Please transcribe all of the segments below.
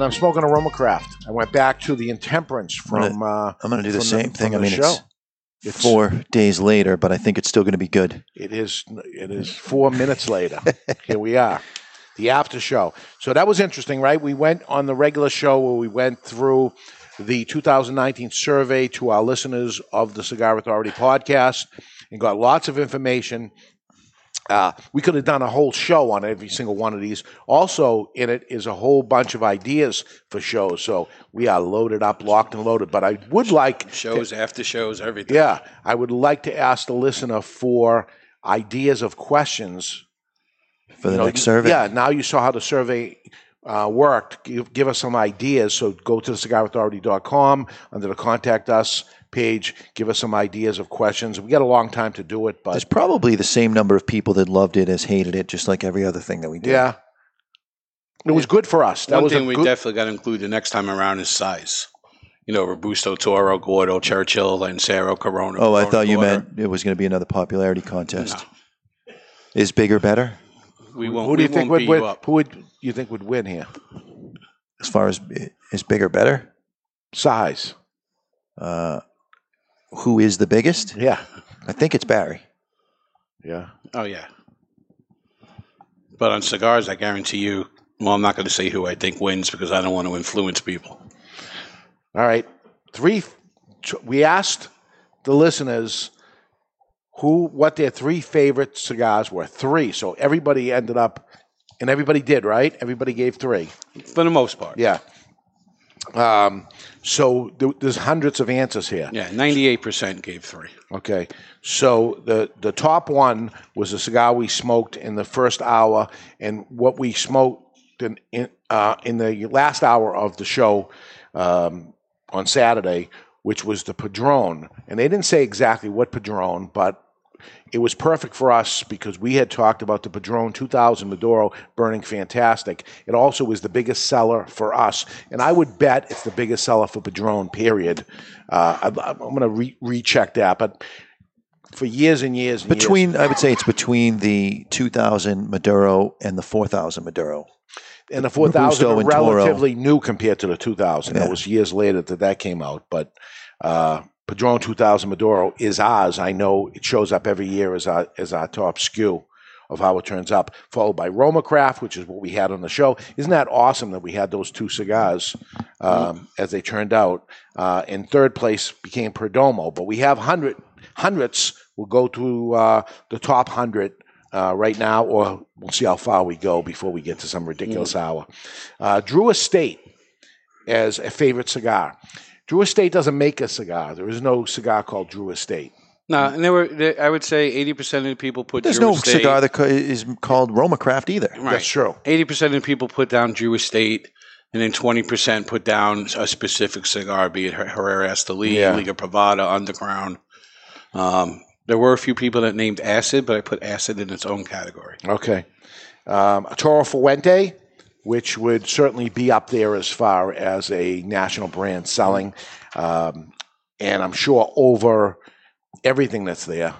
And I'm smoking Aroma Craft. I went back to the intemperance from. uh, I'm going to do the same thing. I mean, it's It's- four days later, but I think it's still going to be good. It is. It is four minutes later. Here we are, the after show. So that was interesting, right? We went on the regular show where we went through the 2019 survey to our listeners of the Cigar Authority podcast and got lots of information. Uh, we could have done a whole show on every single one of these. Also, in it is a whole bunch of ideas for shows. So we are loaded up, locked and loaded. But I would like Shows, after shows, everything. yeah, I would like to ask the listener for ideas of questions For the you know, next survey. Yeah, now you saw how the survey uh, worked. Give, give us some ideas. So go to cigarauthority.com under the contact us page. Give us some ideas of questions. We got a long time to do it, but There's but probably the same number of people that loved it as hated it, just like every other thing that we did. yeah, it was good for us. That One was thing we good, definitely got to include the next time around is size. You know, Robusto, Toro, Gordo, Churchill, Lancero, Corona. Oh, I Corona thought you Gordo. meant it was going to be another popularity contest. Is bigger better we won't. who do you we think won't would beat win? up. Who would you think would win here? as far as is bigger better? Size. Uh, who is the biggest? Yeah, I think it's Barry. yeah. Oh yeah. But on cigars, I guarantee you. Well, I'm not going to say who I think wins because I don't want to influence people. All right. Three. We asked the listeners who what their three favorite cigars were. Three. So everybody ended up, and everybody did right. Everybody gave three. For the most part. Yeah. Um. So th- there's hundreds of answers here. Yeah, 98% gave three. Okay. So the the top one was a cigar we smoked in the first hour, and what we smoked in in, uh, in the last hour of the show um, on Saturday, which was the Padron. And they didn't say exactly what Padron, but it was perfect for us because we had talked about the Padron 2000 Maduro burning fantastic. It also was the biggest seller for us, and I would bet it's the biggest seller for Padron. Period. Uh, I, I'm going to re- recheck that, but for years and years and Between, years, I would say it's between the 2000 Maduro and the 4000 Maduro. and the 4000 Robusto were and Toro. relatively new compared to the 2000. Yeah. That was years later that that came out, but. Uh, Padron 2000 Maduro is ours. I know it shows up every year as our as our top SKU of how it turns up, followed by Roma Craft, which is what we had on the show. Isn't that awesome that we had those two cigars um, as they turned out? Uh, in third place became Perdomo, but we have hundred hundreds. We'll go to uh, the top hundred uh, right now, or we'll see how far we go before we get to some ridiculous hour. Uh, Drew Estate as a favorite cigar. Drew Estate doesn't make a cigar. There is no cigar called Drew Estate. No, and there were. There, I would say eighty percent of the people put. There's Drew no Estate- cigar that co- is called Roma Craft either. Right. That's true. Eighty percent of the people put down Drew Estate, and then twenty percent put down a specific cigar, be it Her- Herrera Esteli, Yeah. Liga Privada, Underground. Um, there were a few people that named Acid, but I put Acid in its own category. Okay. Um, Arturo Fuente, which would certainly be up there as far as a national brand selling. Um, and I'm sure over everything that's there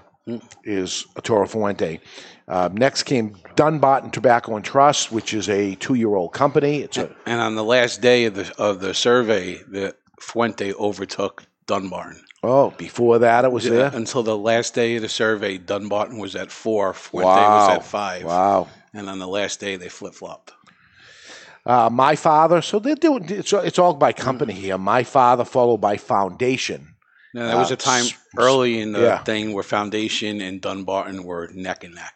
is Arturo Fuente. Uh, next came Dunbarton Tobacco and Trust, which is a two-year-old company. It's a And on the last day of the of the survey, the Fuente overtook Dunbarton. Oh, before that it was Yeah, there. Until the last day of the survey, Dunbarton was at four, Fuente Wow. was at five. Wow. And on the last day, they flip flopped. Uh, my father. So they're doing. It's, it's all by company here. My father, followed by Foundation. Now, there was Uh, a time s- early in the yeah. thing where Foundation and Dunbarton were neck and neck.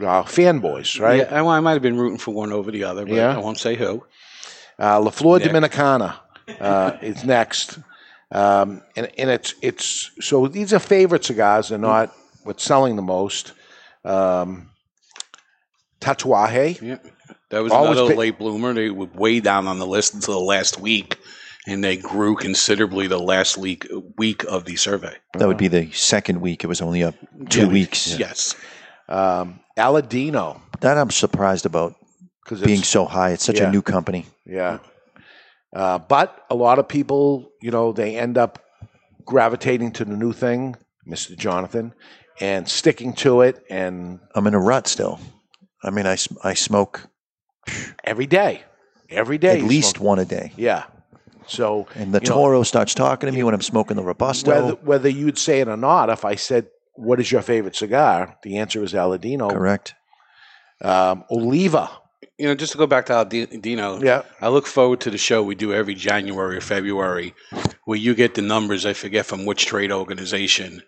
Uh, fanboys, right? Yeah, I, I might have been rooting for one over the other, but Yeah. I won't say who. Uh, La Flor Nick. Dominicana uh, is next, um, and and it's it's so these are favorite cigars. They're not what's selling the most. Um, Tatuaje, Yeah, that was Always another pick- late bloomer. They were way down on the list until the last week, and they grew considerably the last week week of the survey. That would be the second week. It was only up two Yeah. weeks. Yes, um, Aladino, That I'm surprised about because being so high. It's such Yeah. a new company. Yeah. Uh, but a lot of people, you know, they end up gravitating to the new thing, Mr. Jonathan, and sticking to it and I'm in a rut still. I mean, I, s- I smoke every day. Every day. at least smoke- one a day. Yeah. So And the you know, Toro starts talking to me when I'm smoking the Robusto. whether, whether you'd say it or not, if I said, what is your favorite cigar? The answer is Aladino. Correct. Um, Oliva. you know, just to go back to Aladino. Yeah. I look forward to the show we do every January or February, where you get the numbers. I forget from which trade organization,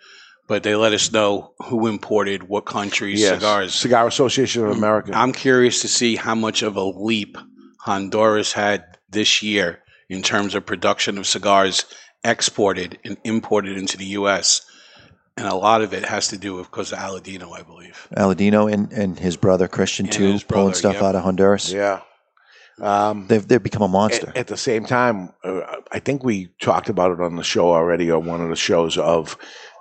but they let us know who imported what countries Yes. cigars. Cigar Association of America. I'm curious to see how much of a leap Honduras had this year in terms of production of cigars exported and imported into the U.S. And a lot of it has to do with because of Aladino, I believe. Aladino and, and his brother Christian And too, his pulling stuff yep. out of Honduras. yeah. Um, They've they've become a monster. At, at the same time, uh, I think we talked about it on the show already, or one of the shows of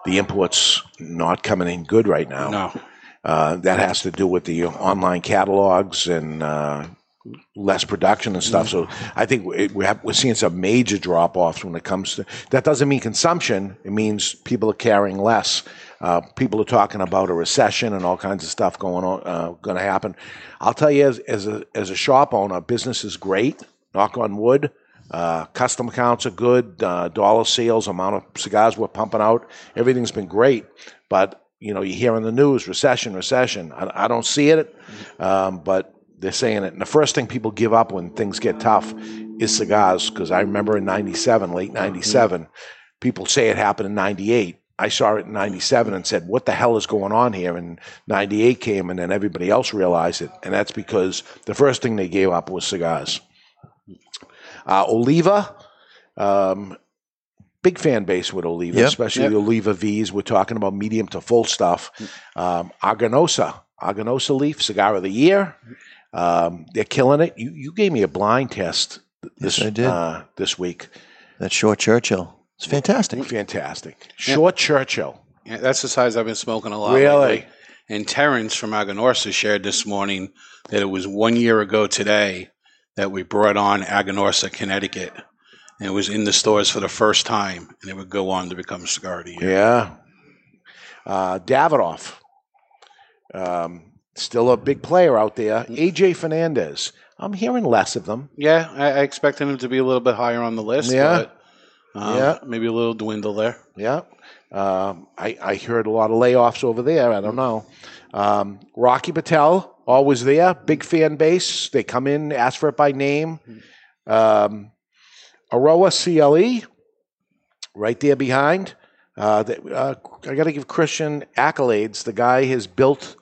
the imports not coming in good right now. No, Uh, that has to do with the online catalogs and uh, less production and stuff. So I think we, we have, we're seeing some major drop offs when it comes to that. Doesn't mean consumption. It means people are carrying less. Uh, people are talking about a recession and all kinds of stuff going on, uh, going to happen. I'll tell you, as, as a as a shop owner, business is great. Knock on wood. Uh, custom accounts are good. Uh, dollar sales, amount of cigars we're pumping out, everything's been great. But you know, you hear in the news recession, recession. I, I don't see it, um, but they're saying it. And the first thing people give up when things get tough is cigars. Because I remember in '97, late '97, people say it happened in '98. I saw it in '97 and said, "What the hell is going on here?" And '98 came, and then everybody else realized it, and that's because the first thing they gave up was cigars. Uh, Oliva, um, big fan base with Oliva, Yep. especially Yep. the Oliva V's. We're talking about medium to full stuff. Um, Aganorsa, Aganorsa leaf, cigar of the year. Um, they're killing it. You you gave me a blind test this Yes, I did. Uh, this week. That's short Churchill. It's fantastic. Fantastic. Short Churchill. Yeah, that's the size I've been smoking a lot. Really? lately. And Terrence from Aganorsa shared this morning that it was one year ago today that we brought on Aganorsa, Connecticut. And it was in the stores for the first time, and it would go on to become cigar the year. Yeah. Uh, Davidoff. Um, still a big player out there. AJ Fernandez. I'm hearing less of them. Yeah, I, I expected him to be a little bit higher on the list. Yeah. But, um, Yeah. Maybe a little dwindle there. Yeah. Um, I, I heard a lot of layoffs over there. I don't know. Um, Rocky Patel, always there. Big fan base. They come in, ask for it by name. Um, Aroa CLE, right there behind. Uh, that, uh, I got to give Christian accolades. The guy has built,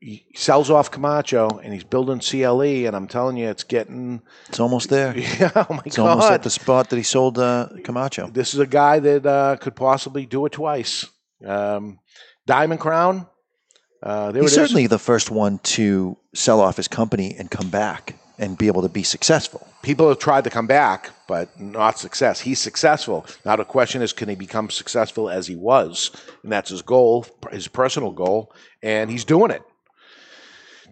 he sells off Camacho, and he's building CLE. And I'm telling you, it's getting. It's almost there. Yeah, oh my god. It's God. almost at the spot that he sold uh, Camacho. This is a guy that uh, could possibly do it twice. Um, Diamond Crown. Uh, there He's certainly the first one to sell off his company and come back and be able to be successful. People have tried to come back, but not success. He's successful. Now the question is, can he become successful as he was? And that's his goal, his personal goal, and he's doing it.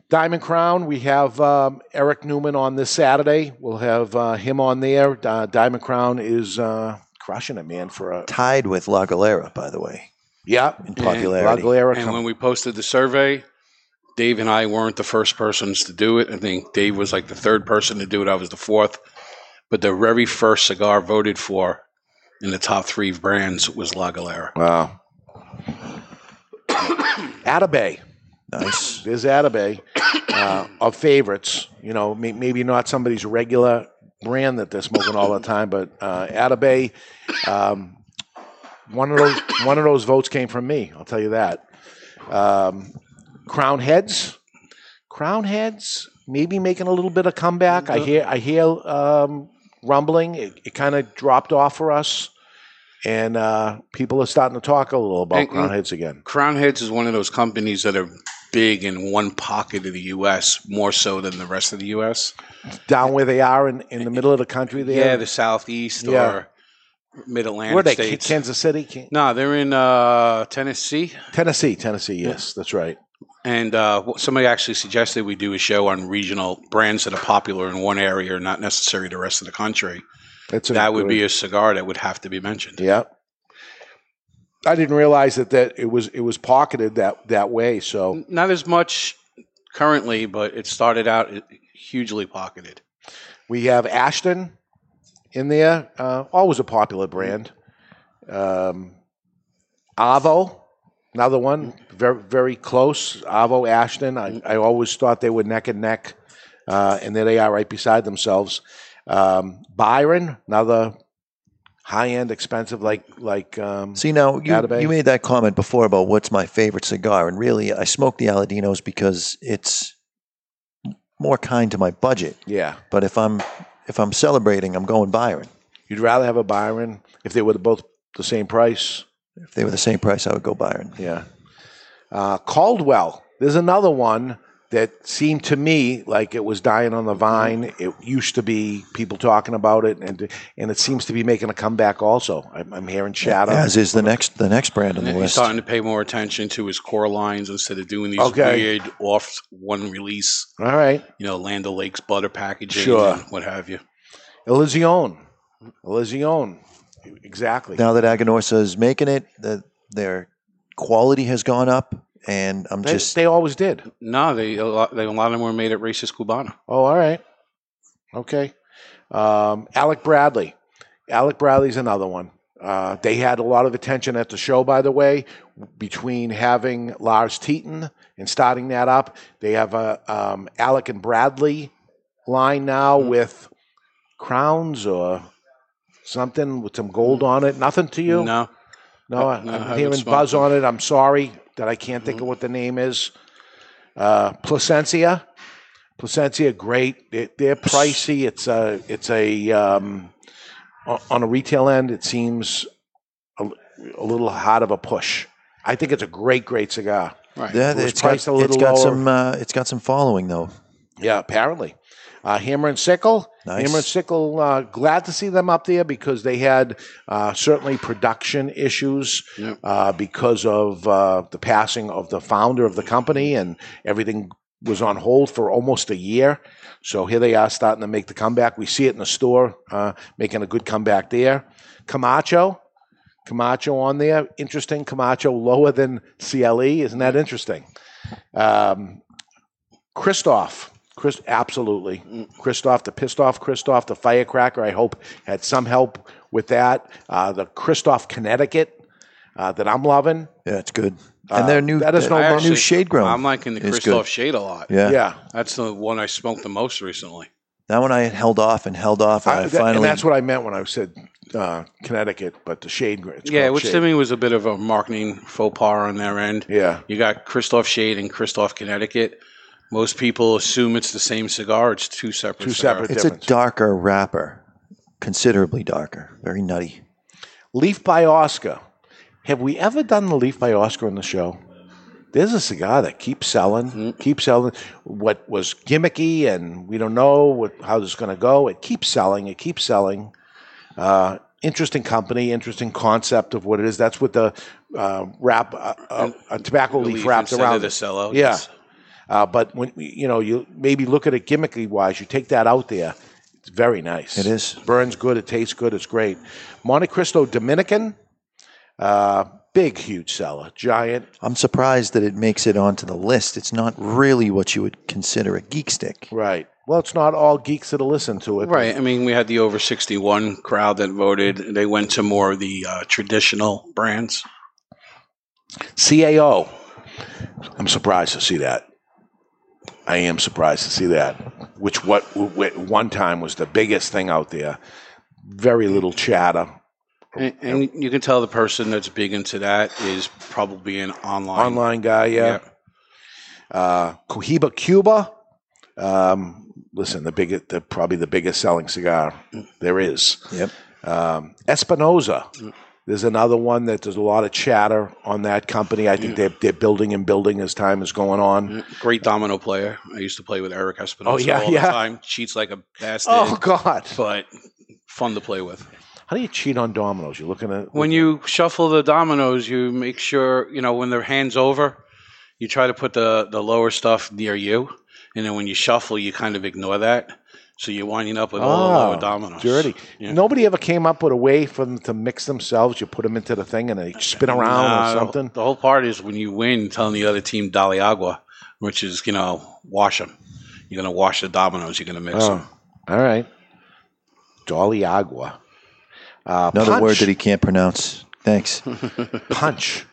Diamond Crown. We have um, Eric Newman on this Saturday. We'll have uh, him on there. Uh, Diamond Crown is uh, crushing it, man. For a Tied with La Galera, by the way, yeah, in popularity. La Galera And when we posted the survey, Dave and I weren't the first persons to do it. I think Dave was like the third person to do it. I was the fourth. But the very first cigar voted for in the top three brands was La Galera. Wow. Atabay. Nice. There's Atabay uh, of favorites. You know, may, maybe not somebody's regular brand that they're smoking all the time, but uh, Atabay, um, one of those one of those votes came from me. I'll tell you that. Um, Crowned Heads, Crowned Heads, maybe making a little bit of comeback. I hear I hear um, rumbling. It, it kind of dropped off for us, and uh, people are starting to talk a little about And- Crowned Heads again. Crowned Heads is one of those companies that are big in one pocket of the U.S. more so than the rest of the U.S. Down where they are in, in the middle of the country, there. Yeah, the Southeast Yeah. or Mid Atlantic Where are they? states. Kansas City, Can- no, they're in uh, Tennessee. Tennessee, Tennessee. Yes, that's right. And uh, somebody actually suggested we do a show on regional brands that are popular in one area or not necessarily the rest of the country. That's that would be a cigar that would have to be mentioned. Yeah. I didn't realize that, that it was it was pocketed that that way. So Not as much currently, but it started out hugely pocketed. we have Ashton in there, uh, always a popular brand. Um, Avo, another one, very very close. Avo Ashton. I, I always thought they were neck and neck, uh, and there they are, right beside themselves. Um, Byron, another high end, expensive, like like um, See now, you, Atabay. you made that comment before about what's my favorite cigar, and really, I smoke the Aladinos because it's more kind to my budget. yeah. But if I'm if I'm celebrating, I'm going Byron. You'd rather have a Byron if they were both the same price. If they were the same price, I would go Byron. Yeah. Uh, Caldwell. There's another one that seemed to me like it was dying on the mm-hmm. vine. It used to be people talking about it, and and it seems to be making a comeback. Also, I'm, I'm hearing chatter. As is the next the next brand on And the he's list. starting to pay more attention to his core lines instead of doing these Okay. weird off one release, All right, you know, Land O'Lakes butter packaging Sure. and what have you. Illusione. Illusione. Exactly. Now that Aganorsa is making it, the, their quality has gone up, and I'm They, just they always did. No, they a lot, they, a lot of them were made at Raices Cubana. Oh, all right. Okay. Um, Alec Bradley. Alec Bradley's another one. Uh, they had a lot of attention at the show, by the way, between having Lars Teton and starting that up. They have a um, Alec and Bradley line now with crowns or something with some gold on it. Nothing to you? No, No, I- No, I I'm haven't hearing buzz them. on it. I'm sorry that I can't think of what the name is. Uh, Plasencia, Plasencia, great. They, they're pricey. It's a, it's a, um, on a retail end, it seems a, a little hot of a push. I think it's a great, great cigar. right. yeah, it was it's got priced a little it's got lower. some uh, it's got some following though. Yeah, apparently. Uh, Hammer and Sickle. Nice. And Sickle, uh, glad to see them up there because they had uh, certainly production issues Yep. uh, because of uh, the passing of the founder of the company and everything was on hold for almost a year. So here they are starting to make the comeback. We see it in the store, uh, making a good comeback there. Camacho. Camacho on there. Interesting. Camacho lower than CLE. Isn't that interesting? Um, Kristoff. Chris, absolutely. Kristoff, the pissed off Kristoff, the firecracker. I hope had some help with that. Uh, the Kristoff, Connecticut, uh, that I'm loving. Yeah, it's good. Uh, And their new that is no their I new shade grown. I'm liking the is Kristoff good. shade a lot. Yeah. Yeah, That's the one I smoked the most recently. that one I had held off and held off. And I, I- that- finally and that's what I meant when I said uh, Connecticut, but the shade. It's yeah, called which shade. to me was a bit of a marketing faux pas on their end. Yeah, You got Kristoff Shade and Kristoff Connecticut. Most people assume it's the same cigar. It's two separate. Two cigars. separate- it's difference. a darker wrapper, considerably darker, very nutty. Leaf by Oscar. Have we ever done the Leaf by Oscar on the show? There's a cigar that keeps selling, keeps selling. What was gimmicky, and we don't know what, how this is going to go. It keeps selling. It keeps selling. Uh, interesting company, interesting concept of what it is. That's what the uh, wrap, uh, uh, a tobacco leaf leaf wrapped around. of the it. sellout. Yeah. yes. Uh, but when you know you maybe look at it gimmicky wise, you take that out there. It's very nice. It is. burns good. It tastes good. It's great. Monte Cristo Dominican. Uh, big, huge seller, giant. I'm surprised that it makes it onto the list. It's not really what you would consider a geek stick. Right. Well, it's not all geeks that'll listen to it. Right. I mean, we had the over 61 crowd that voted. They went to more of the uh, traditional brands. CAO. I'm surprised to see that. I am surprised to see that. Which what at one time was the biggest thing out there. Very little chatter. And, and you can tell the person that's big into that is probably an online. Online guy, yeah. Uh, Cohiba Cuba. Um, listen, the biggest, the probably the biggest selling cigar there is. Yep. Um, Espinosa. There's another one that there's a lot of chatter on that company. I think they're, they're building and building as time is going on. Mm, great domino player. I used to play with Eric Espinosa Oh, yeah, all yeah. the time. Cheats like a bastard, Oh God! but fun to play with. How do you cheat on dominoes? You're looking at When you shuffle the dominoes, you make sure you know when they're hands over. You try to put the the lower stuff near you, and then when you shuffle, you kind of ignore that. So you're winding up with all the Oh, lower dominoes. dirty. Yeah. Nobody ever came up with a way for them to mix themselves. You put them into the thing and they spin around Nah, or something. The whole part is when you win, telling the other team "Dali Agua," which is you know wash them. You're gonna wash the dominoes. You're gonna mix Oh, them. all right. Dolly Agua. Uh, Another punch, word that he can't pronounce. Thanks. punch.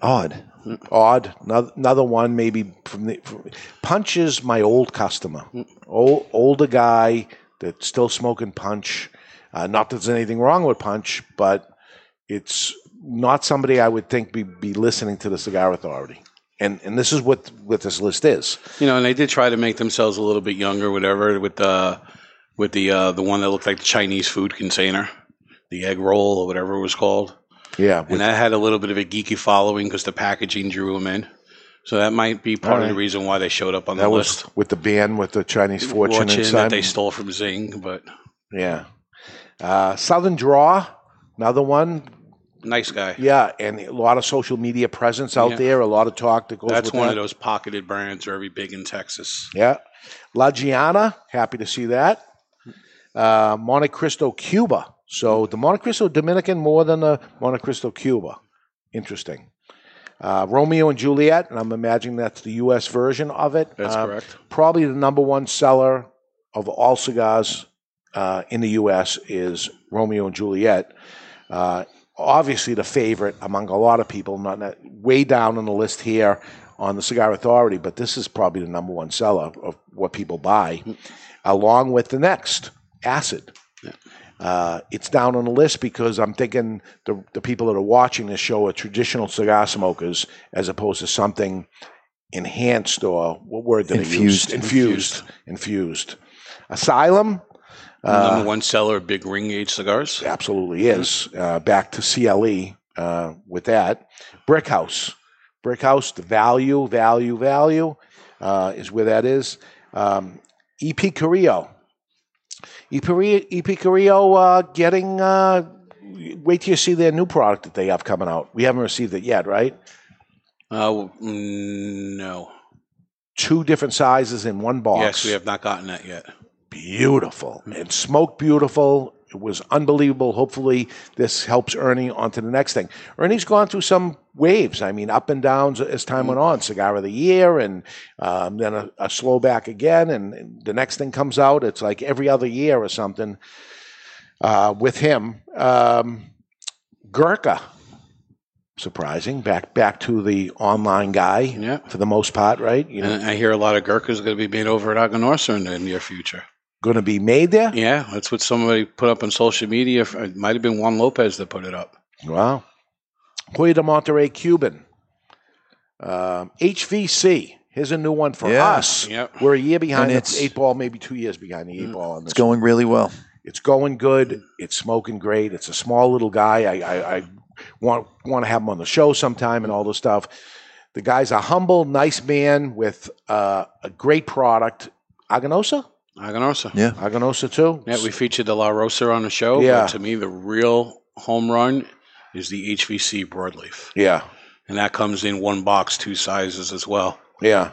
Odd. Odd. Another, one maybe from the from, punch is my old customer, old, older guy that's still smoking punch. Uh, not that there's anything wrong with punch, but it's not somebody I would think be, be listening to the Cigar Authority. And and this is what what this list is. You know, and they did try to make themselves a little bit younger, whatever, with the with the uh, the one that looked like the Chinese food container, the egg roll or whatever it was called, Yeah, with- and that had a little bit of a geeky following because the packaging drew them in. So that might be part of the reason why they showed up on that the was list. with the band with the Chinese fortune, Fortune inside. that they stole from Zing, but Yeah. Uh, Southern Draw, another one. nice guy. Yeah, and a lot of social media presence out Yeah. there, a lot of talk that goes That's one that. of those pocketed brands very big in Texas. Yeah. La Gianna, happy to see that. Uh, Monte Cristo Cuba. So the Monte Cristo Dominican more than the Monte Cristo Cuba. Interesting. Uh, Romeo and Juliet, and I'm imagining that's the U.S. version of it. That's Uh, correct. Probably the number one seller of all cigars uh, in the U.S. is Romeo and Juliet. Uh, obviously, the favorite among a lot of people, not, not way down on the list here on the Cigar Authority, but this is probably the number one seller of what people buy, along with the next, Acid. Uh, it's down on the list because I'm thinking the, the people that are watching this show are traditional cigar smokers as opposed to something enhanced or what word did I use? Infused. Infused. Infused. Asylum uh, Number one seller of big ring gauge cigars. absolutely is. Uh, back to CLE uh, with that. Brick House. Brick House, the value, value, value uh, is where that is. Um, EP Carrillo. EP, Carrillo- EP uh, getting, uh, wait till you see their new product that they have coming out. We haven't received it yet, right? Uh, mm, no. Two different sizes in one box. Yes, we have not gotten that yet. beautiful and smoked beautiful. It was unbelievable. Hopefully, this helps Ernie onto the next thing. Ernie's gone through some waves. I mean, up and downs as time went on. Cigar of the year, and um, then a, a slow back again, and, the next thing comes out. It's like every other year or something uh, with him. Um, Gurkha, surprising. Back back to the online guy Yeah. for the most part, right? You know, And I hear a lot of Gurkhas going to be made over at Aganorsa in the near future. Going to be made there. Yeah, that's what somebody put up on social media. It might have been Juan Lopez that put it up. Wow. Hoyo de Monterrey Cuban. Um, HVC. Here's a new one for Yeah. us. Yep. We're a year behind And the it's- eight ball, maybe two years behind the eight ball. On this. It's going really well. It's going good. It's smoking great. It's a small little guy. I, I, I want want to have him on the show sometime and all this stuff. The guy's a humble, nice man with uh, a great product. Aganorsa? Aganorsa. Yeah. Aganorsa too? Yeah, we featured the La Rosa on the show. Yeah. But to me, the real home run is the HVC broadleaf. Yeah. And that comes in one box, two sizes as well. Yeah.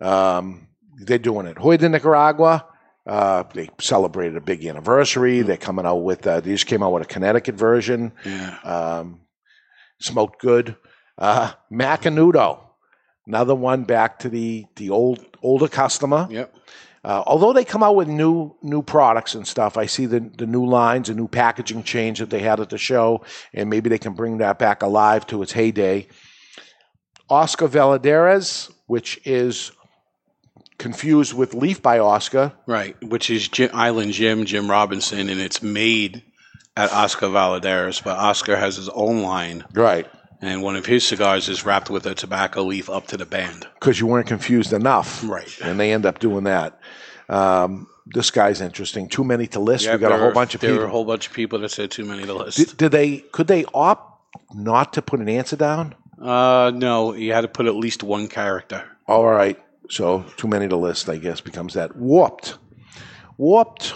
Um, they're doing it. Joya de Nicaragua. Uh, they celebrated a big anniversary. They're coming out with. Uh, they just came out with a Connecticut version. Yeah. Um, smoked good. Uh, Macanudo, another one back to the the old older customer. Yep. Uh, although they come out with new new products and stuff, I see the the new lines, a new packaging change that they had at the show, and maybe they can bring that back alive to its heyday. Oscar Valladares, which is confused with Leaf by Oscar. Right, which is Jim, Island Jim, Jim Robinson, and it's made at Oscar Valladares, but Oscar has his own line, Right. And one of his cigars is wrapped with a tobacco leaf up to the band. Because you weren't confused enough. Right. And they end up doing that. Um, this guy's interesting. Too many to list. Yeah, we got a whole bunch of there people. were a whole bunch of people that said too many to list. did, did they could they opt not to put an answer down? uh, no, you had to put at least one character. All right. So too many to list, I guess, becomes that. Warped. Warped.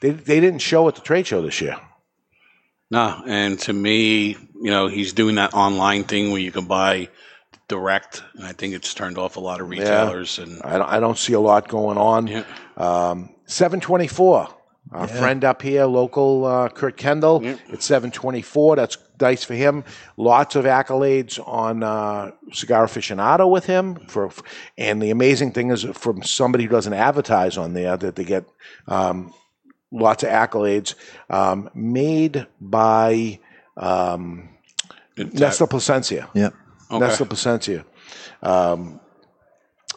They, they didn't show at the trade show this year. No, and to me, you know, he's doing that online thing where you can buy direct, and I think it's turned off a lot of retailers. And I don't, I don't see a lot going on. Yeah. Um, 724. Our friend up here, local uh, Kurt Kendall, Yeah. it's 724. That's nice for him. Lots of accolades on uh, Cigar Aficionado with him. For, and the amazing thing is, from somebody who doesn't advertise on there, that they get um, lots of accolades. Um, made by um, It's, uh, Plasencia. Yeah. okay. Nestor Plasencia. Um,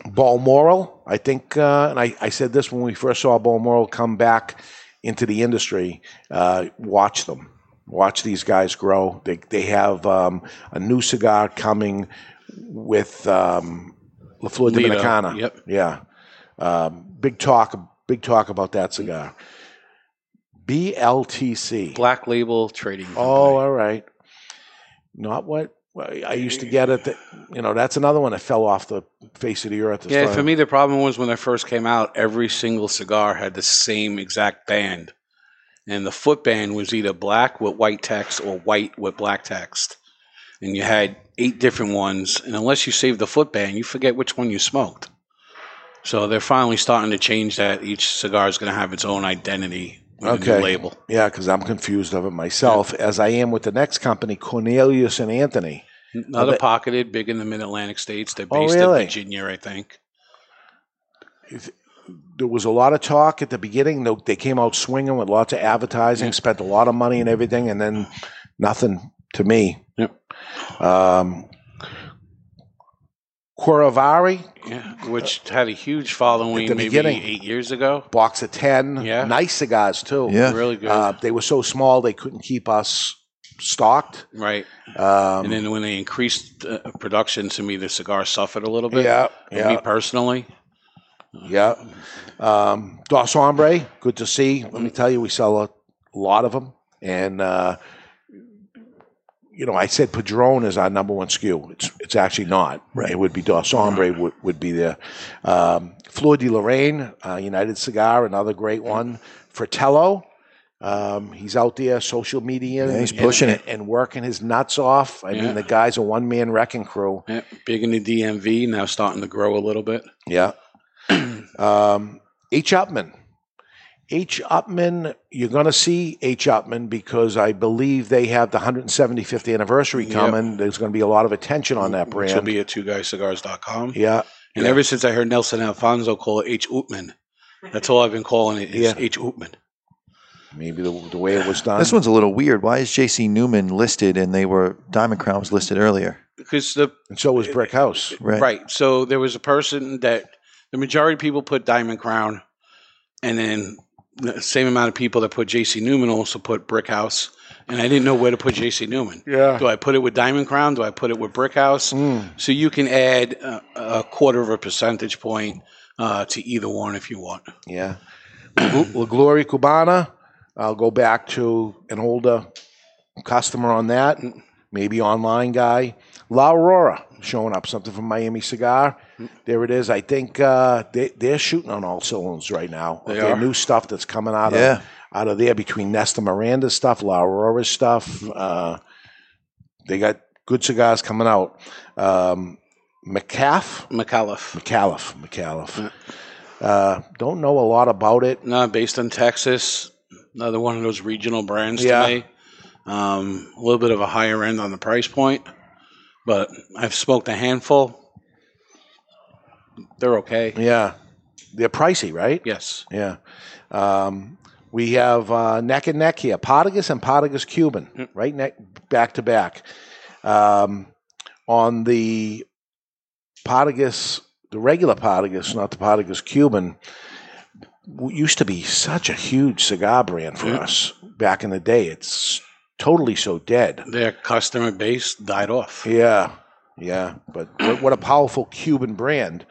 Balmoral, I think, uh, and I, I said this when we first saw Balmoral come back into the industry. Uh, watch them, watch these guys grow. They they have um, a new cigar coming with um, La Flor Dominicana. yep. Yeah, um, big talk, big talk about that cigar. BLTC. Black Label Trading. Oh, company. Oh, all right. Not what I used to get it. That, you know, that's another one that fell off the face of the earth. Yeah, for me, the problem was when I first came out, every single cigar had the same exact band. And the foot band was either black with white text or white with black text. And you had eight different ones. And unless you save the foot band, you forget which one you smoked. So they're finally starting to change that. Each cigar is going to have its own identity Okay. label. Yeah, because I'm confused of it myself, as I am with the next company, Cornelius and Anthony. Another pocketed, big in the mid Atlantic states. They're Oh, based really? in Virginia, I think. There was a lot of talk at the beginning. They- They came out swinging with lots of advertising, spent a lot of money and everything, and then nothing to me. Yep. Um, Curivari, Yeah, which had a huge following At the maybe beginning. eight years ago. box of 10, Yeah. nice cigars too. Yeah. Really good. Uh, they were so small they couldn't keep us stocked. right. Um, And then when they increased uh, production, to me, the cigar suffered a little bit. yeah, And Me personally, yeah. Um, Dos Hombre, good to see. Let me tell you, we sell a lot of them, and uh, you know, I said Padron is our number one SKU. It's it's actually not. Right. It would be Dos Hombre would, would be there. Um, Flor de Lorraine, uh, United Cigar, another great one. Fratello. Um, he's out there, social media, Yeah, he's and- pushing and, it. and working his nuts off. I Yeah. mean, the guy's a one man wrecking crew. yeah, big in the DMV, now starting to grow a little bit. Yeah. um, H. Upmann. H. Upmann, you're going to see H. Upmann because I believe they have the 175th anniversary Yep. coming. There's going to be a lot of attention on that brand. Which will be at twoguyscigars.com. yeah. And yeah. ever since I heard Nelson Alfonso call it H. Ootman, that's all I've been calling it. Is Yeah. H. Ootman. Maybe the, the way it was done. This one's a little weird. Why is J.C. Newman listed and they were Diamond Crown was listed earlier? Because the and so was Brick House. Right. Right. So there was a person that the majority of people put Diamond Crown, and then the same amount of people that put JC Newman also put Brick House. And I didn't know where to put JC Newman. Yeah. Do I put it with Diamond Crown? Do I put it with Brick House? Mm. So you can add a, a quarter of a percentage point uh, to either one if you want. Yeah. La Gloria Cubana. I'll go back to an older customer on that, maybe online guy. La Aurora showing up, something from Miami Cigar. There it is. I think uh, they, they're shooting on all cylinders right now. They Their are. new stuff that's coming out Yeah. of out of there between Nestor Miranda's stuff, La Aurora's stuff. Uh, they got good cigars coming out. Um, McCaff, McAuliffe. McAuliffe, McAuliffe. Uh, don't know a lot about it. No, based in Texas. Another one of those regional brands Yeah. to me. Um, a little bit of a higher end on the price point, but I've smoked a handful. They're okay. Yeah, they're pricey, right? Yes. Yeah. Um, we have uh, neck and neck here, Partagas and Partagas Cuban, Yep. right neck back to back. Um, on the Partagas, the regular Partagas, not the Partagas Cuban, used to be such a huge cigar brand for Yeah. us back in the day. It's totally so dead. Their customer base died off. Yeah, yeah. But what, what a powerful Cuban brand.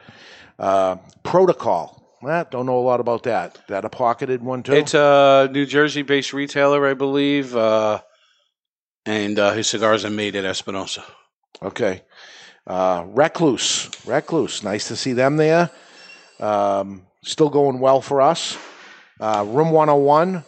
Uh, Protocol. Eh, don't know a lot about that. That a pocketed one too. It's a New Jersey based retailer, I believe. Uh, and uh, his cigars are made at Espinosa. Okay. Uh, Recluse. Recluse. Nice to see them there. Um, still going well for us. Uh, Room 101.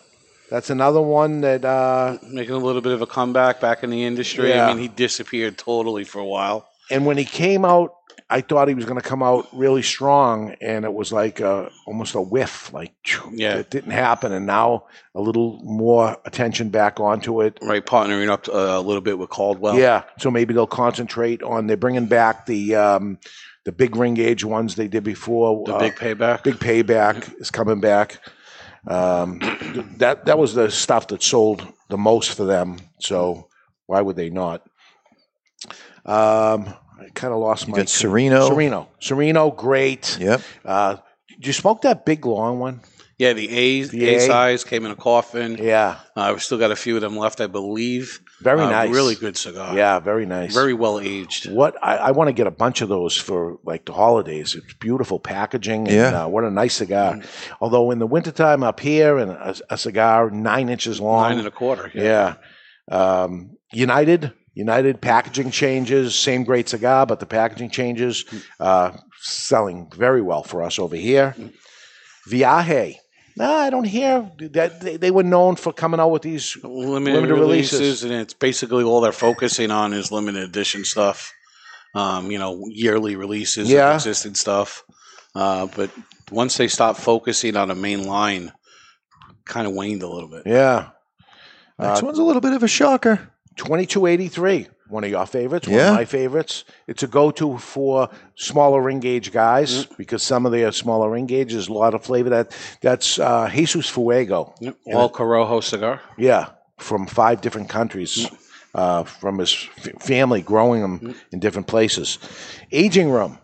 That's another one that, uh, Making a little bit of a comeback back in the industry. Yeah. I mean, he disappeared totally for a while. and when he came out, I thought he was going to come out really strong, and it was like uh almost a whiff. Like, Yeah. it didn't happen. And now a little more attention back onto it. Right, partnering up uh, a little bit with Caldwell. yeah, so maybe they'll concentrate on. They're bringing back the um, the big ring gauge ones they did before. The Uh, big payback. Big Payback is coming back. Um, that that was the stuff that sold the most for them. So why would they not? Um, I kind of lost You my Sereno. Sereno. Sereno, great. Yep. Uh, did you smoke that big long one? Yeah, the A, The A A. size came in a coffin. Yeah, Uh, we've still got a few of them left, I believe. very Uh, nice. Really good cigar. Yeah, very nice. Very well aged. What I, I want to get a bunch of those for like the holidays. It's beautiful packaging. And, Yeah. uh, what a nice cigar. Although in the wintertime up here, and a, a cigar nine inches long. Nine and a quarter. Yeah. Um, United, United packaging changes, same great cigar, but the packaging changes, uh, selling very well for us over here. Viaje. No, I don't hear that they, they were known for coming out with these. Limited, Limited releases, releases. and it's basically all they're focusing on is limited edition stuff. Um, you know, yearly releases Yeah. of existing stuff. Uh, but once they stop focusing on a main line, kind of waned a little bit. Yeah. Next Uh, one's a little bit of a shocker. 2283, one of your favorites, one Yeah. of my favorites. It's a go to for smaller ring gauge guys Mm. because some of the smaller ring gauges, a lot of flavor. That That's uh, Jesus Fuego. Yep. All Corojo cigar. Yeah, from five different countries, uh, from his f- family growing them in different places. Aging room.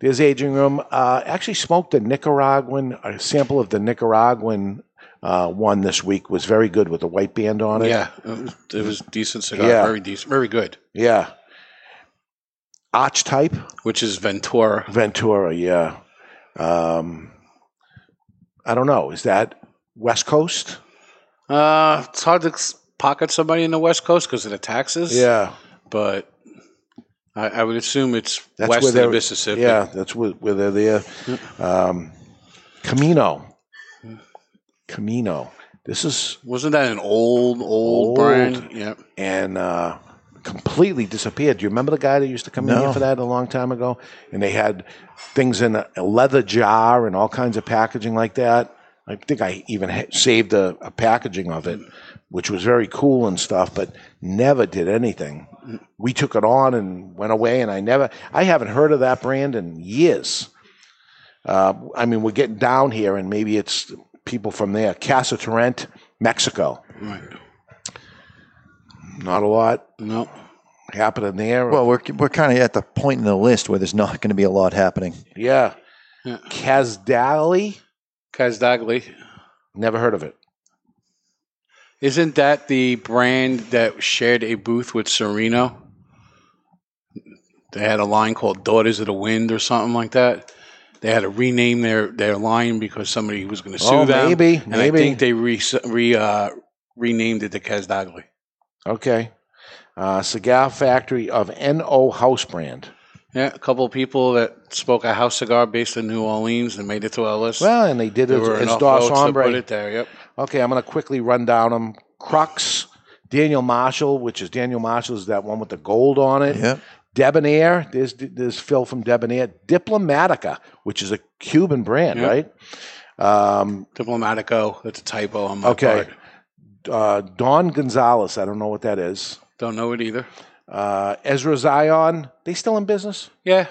There's aging room. Uh, actually, smoked the Nicaraguan. A sample of the Nicaraguan uh, one this week was very good with the white band on it. Yeah, it was, it was decent cigar. Yeah. Very decent. Very good. yeah. Archetype Which is Ventura. Ventura. Yeah. Um, I don't know. Is that West Coast? Uh, it's hard to pocket somebody in the West Coast because of the taxes. Yeah. but I, I would assume it's That's west of Mississippi. Yeah, that's where, where they're there. Um, Camino. Camino. This is Wasn't that an old, old, Old. brand? Yeah. and uh, completely disappeared. Do you remember the guy that used to come in here for that a long time ago? And they had things in a, a leather jar and all kinds of packaging like that. I think I even ha- saved a, a packaging of it, which was very cool and stuff, but never did anything. We took it on and went away, and I never, I haven't heard of that brand in years. Uh, I mean, we're getting down here, and maybe it's people from there. Casa Turrent, Mexico. Right. Not a lot No. happening there. Well, we're we're kind of at the point in the list where there's not going to be a lot happening. yeah. Yeah. Kazdali, Kazdagli. never heard of it. Isn't that the brand that shared a booth with Sereno? They had a line called Daughters of the Wind or something like that. They had to rename their, their line because somebody was going to sue Oh, them. maybe, And maybe. I think they re, re, uh, renamed it to Kazdagli. Okay. Uh, Cigar Factory of N.O. House brand. Yeah, a couple of people that spoke a house cigar based in New Orleans and made it to our list. Well, and they did there it were as enough Dos votes to Hombre. put it there. Yep. Okay, I'm going to quickly run down them. Crux, Daniel Marshall, which is Daniel Marshall is that one with the gold on it. Yeah. Debonair, there's there's Phil from Debonair. Diplomatica, which is a Cuban brand, Yeah. right? Um, Diplomatico. That's a typo on my Okay. part. uh, Don Gonzalez. I don't know what that is. Don't know it either. Uh, Ezra Zion. They still in business? Yeah,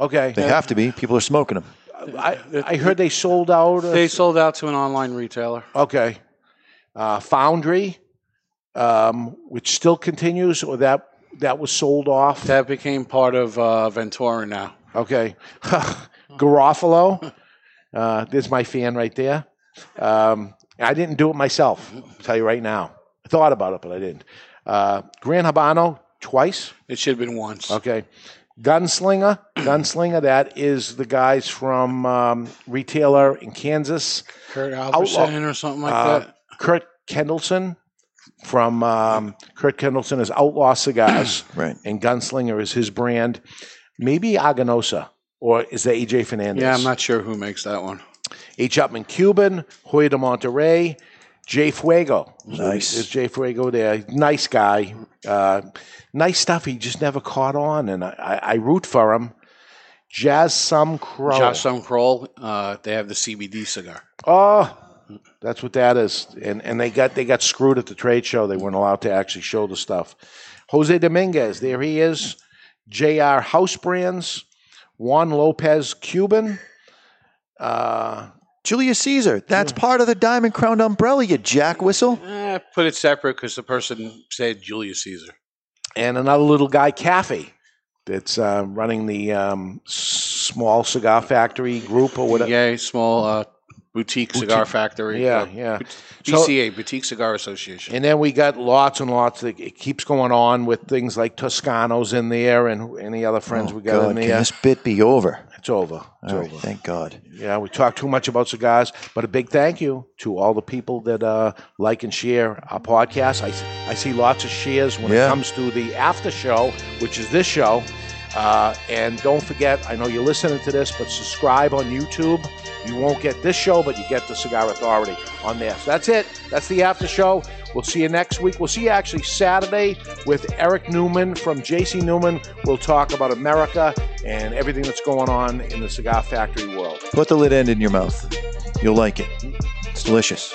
Okay. They have to be. People are smoking them. I, I heard they sold out. they sold out to an online retailer. Okay. Uh, Foundry, um, which still continues, or that that was sold off. That became part of uh, Ventura now. Okay. Garofalo. Uh, there's my fan right there. Um, I didn't do it myself. I'll tell you right now. I thought about it, but I didn't. Uh, Gran Habano twice. It should have been once. Okay. Gunslinger. Gunslinger. That is the guys from um, retailer in Kansas. Kurt Outlaw. Alberson or something like Uh, that. Kurt Kendallson from um, Kurt Kendallson is Outlaw Cigars, Right. and Gunslinger is his brand. Maybe Aganorsa, or is that EJ Fernandez? Yeah, I'm not sure who makes that one. H. Upmann Cuban, Hoyo de Monterrey, J. Fuego. Nice. There's J. Fuego there. Nice guy. Uh, nice stuff. He just never caught on, and I, I, I root for him. Jazz Some Crow. Jazz Some Kroll, uh, they have the CBD cigar. Oh, that's what that is. And and they got they got screwed at the trade show. They weren't allowed to actually show the stuff. Jose Dominguez, there he is. J.R. House Brands, Juan Lopez Cuban. Uh, Julius Caesar. That's part of the Diamond Crown umbrella, you jack whistle. Eh, put it separate because the person said Julius Caesar. and another little guy, Caffey, that's uh, running the um, small cigar factory group or whatever. Yeah, small uh, boutique, cigar factory. Yeah, Uh, yeah. So- BCA, Boutique Cigar Association. And then we got lots and lots. That it keeps going on with things like Toscanos in there and any other friends Oh, we got God, in can this bit be over? It's over. It's All right, over. thank God. Yeah, we talk too much about cigars, but a big thank you to all the people that uh, like and share our podcast. I, I see lots of shares when Yeah. it comes to the after show, which is this show. Uh, and don't forget, I know you're listening to this, but subscribe on YouTube. You won't get this show, but you get the Cigar Authority on there. So that's it. That's the after show. We'll see you next week. We'll see you actually Saturday with Eric Newman from JC Newman. We'll talk about America and everything that's going on in the cigar factory world. Put the lid end in your mouth. You'll like it. It's delicious.